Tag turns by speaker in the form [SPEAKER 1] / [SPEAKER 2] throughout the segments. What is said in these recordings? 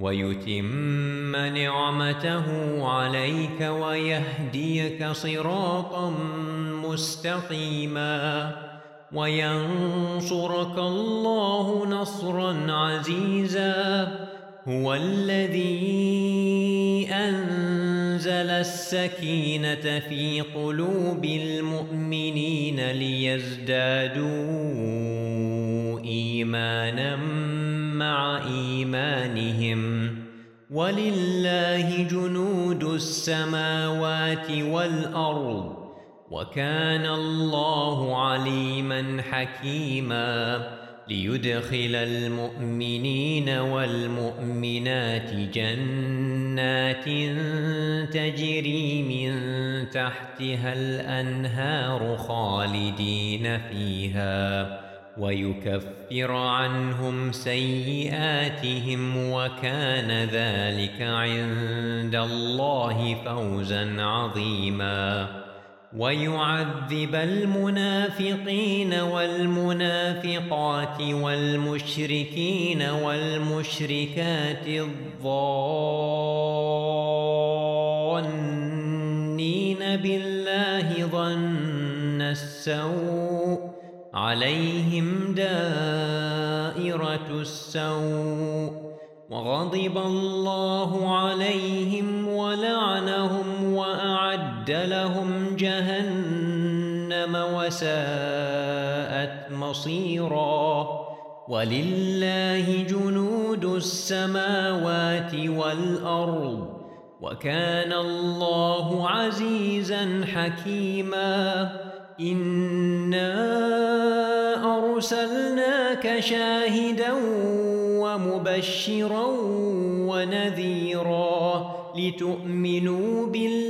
[SPEAKER 1] ويتم نعمته عليك ويهديك صراطا مستقيما وينصرك الله نصرا عزيزا هو الذي أنزل أنزل السكينة في قلوب المؤمنين ليزدادوا إيمانا مع إيمانهم ولله جنود السماوات والأرض وكان الله عليما حكيما ليدخل المؤمنين والمؤمنات جنات جنات تجري من تحتها الأنهار خالدين فيها ويكفر عنهم سيئاتهم وكان ذلك عند الله فوزا عظيماً ويعذب المنافقين والمنافقات والمشركين والمشركات الظانين بالله ظن السوء عليهم دائرة السوء وغضب الله عليهم ولعنهم وأعلمهم أعد لهم جهنم وساءت مصيرا ولله جنود السماوات والأرض وكان الله عزيزا حكيما إنا أرسلناك شاهدا ومبشرا ونذيرا لتؤمنوا بالله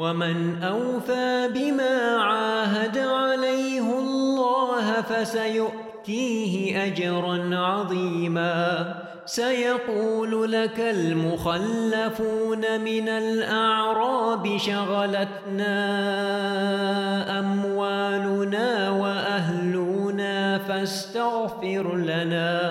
[SPEAKER 1] ومن أوفى بما عاهد عليه الله فسيؤتيه أجرا عظيما سيقول لك المخلفون من الأعراب شغلتنا أموالنا وأهلنا فاستغفر لنا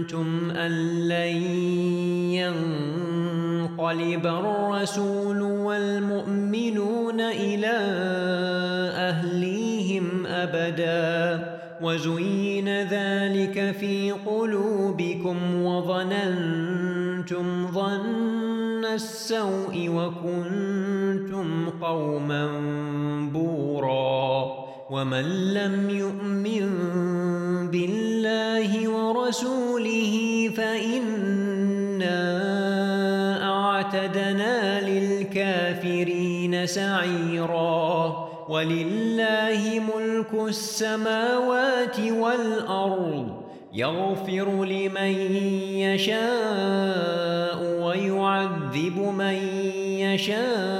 [SPEAKER 1] ظننتم أن لن ينقلب الرسول والمؤمنون إلى أهليهم أبدا وزين ذلك في قلوبكم وظننتم ظن السوء وكنتم قوما بورا ومن لم يؤمن بالله ورسوله سعيرا ولله ملك السماوات والأرض يغفر لمن يشاء ويعذب من يشاء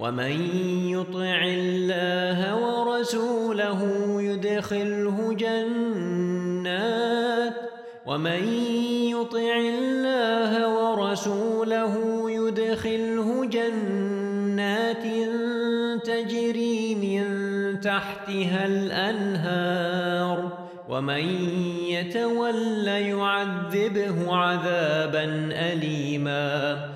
[SPEAKER 1] ومن يطع الله ورسوله يدخله جنات ومن يطع الله ورسوله يدخله جنات تجري من تحتها الأنهار ومن يتول يعذبه عذابا أليماً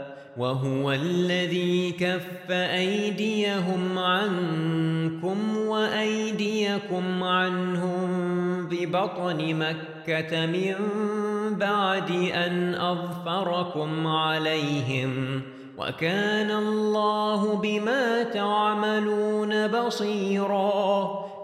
[SPEAKER 1] وهو الذي كف أيديهم عنكم وأيديكم عنهم ببطن مكة من بعد أن أظفركم عليهم وكان الله بما تعملون بصيراً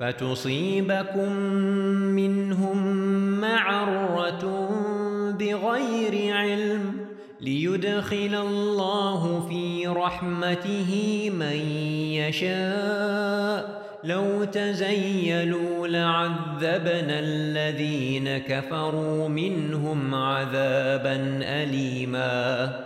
[SPEAKER 1] فتصيبكم منهم معرة بغير علم ليدخل الله في رحمته من يشاء لو تزيلوا لعذبنا الذين كفروا منهم عذابا أليماً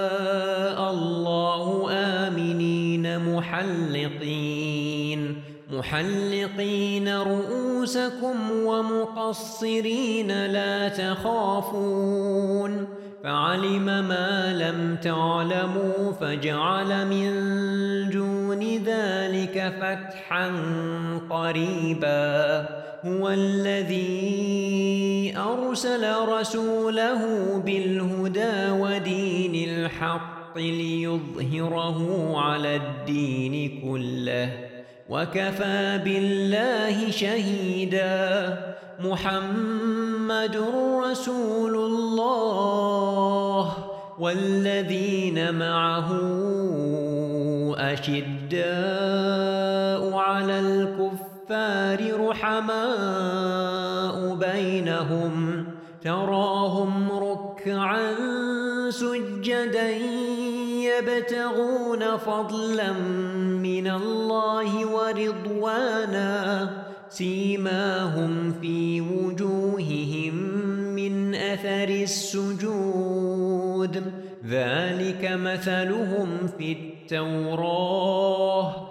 [SPEAKER 1] محلقين محلقين رؤوسكم ومقصرين لا تخافون فعلم ما لم تعلموا فجعل من دون ذلك فتحا قريبا هو الذي أرسل رسوله بالهدى ودين الحق الحق ليظهره على الدين كله وكفى بالله شهيدا محمد رسول الله والذين معه أشداء على الكفار رحماء بينهم تراهم ركعاً سجدين يبتغون فضلا من الله ورضوانا سيماهم في وجوههم من أثر السجود ذلك مثلهم في التوراة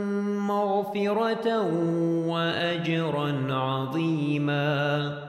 [SPEAKER 1] مغفرة وأجرا عظيماً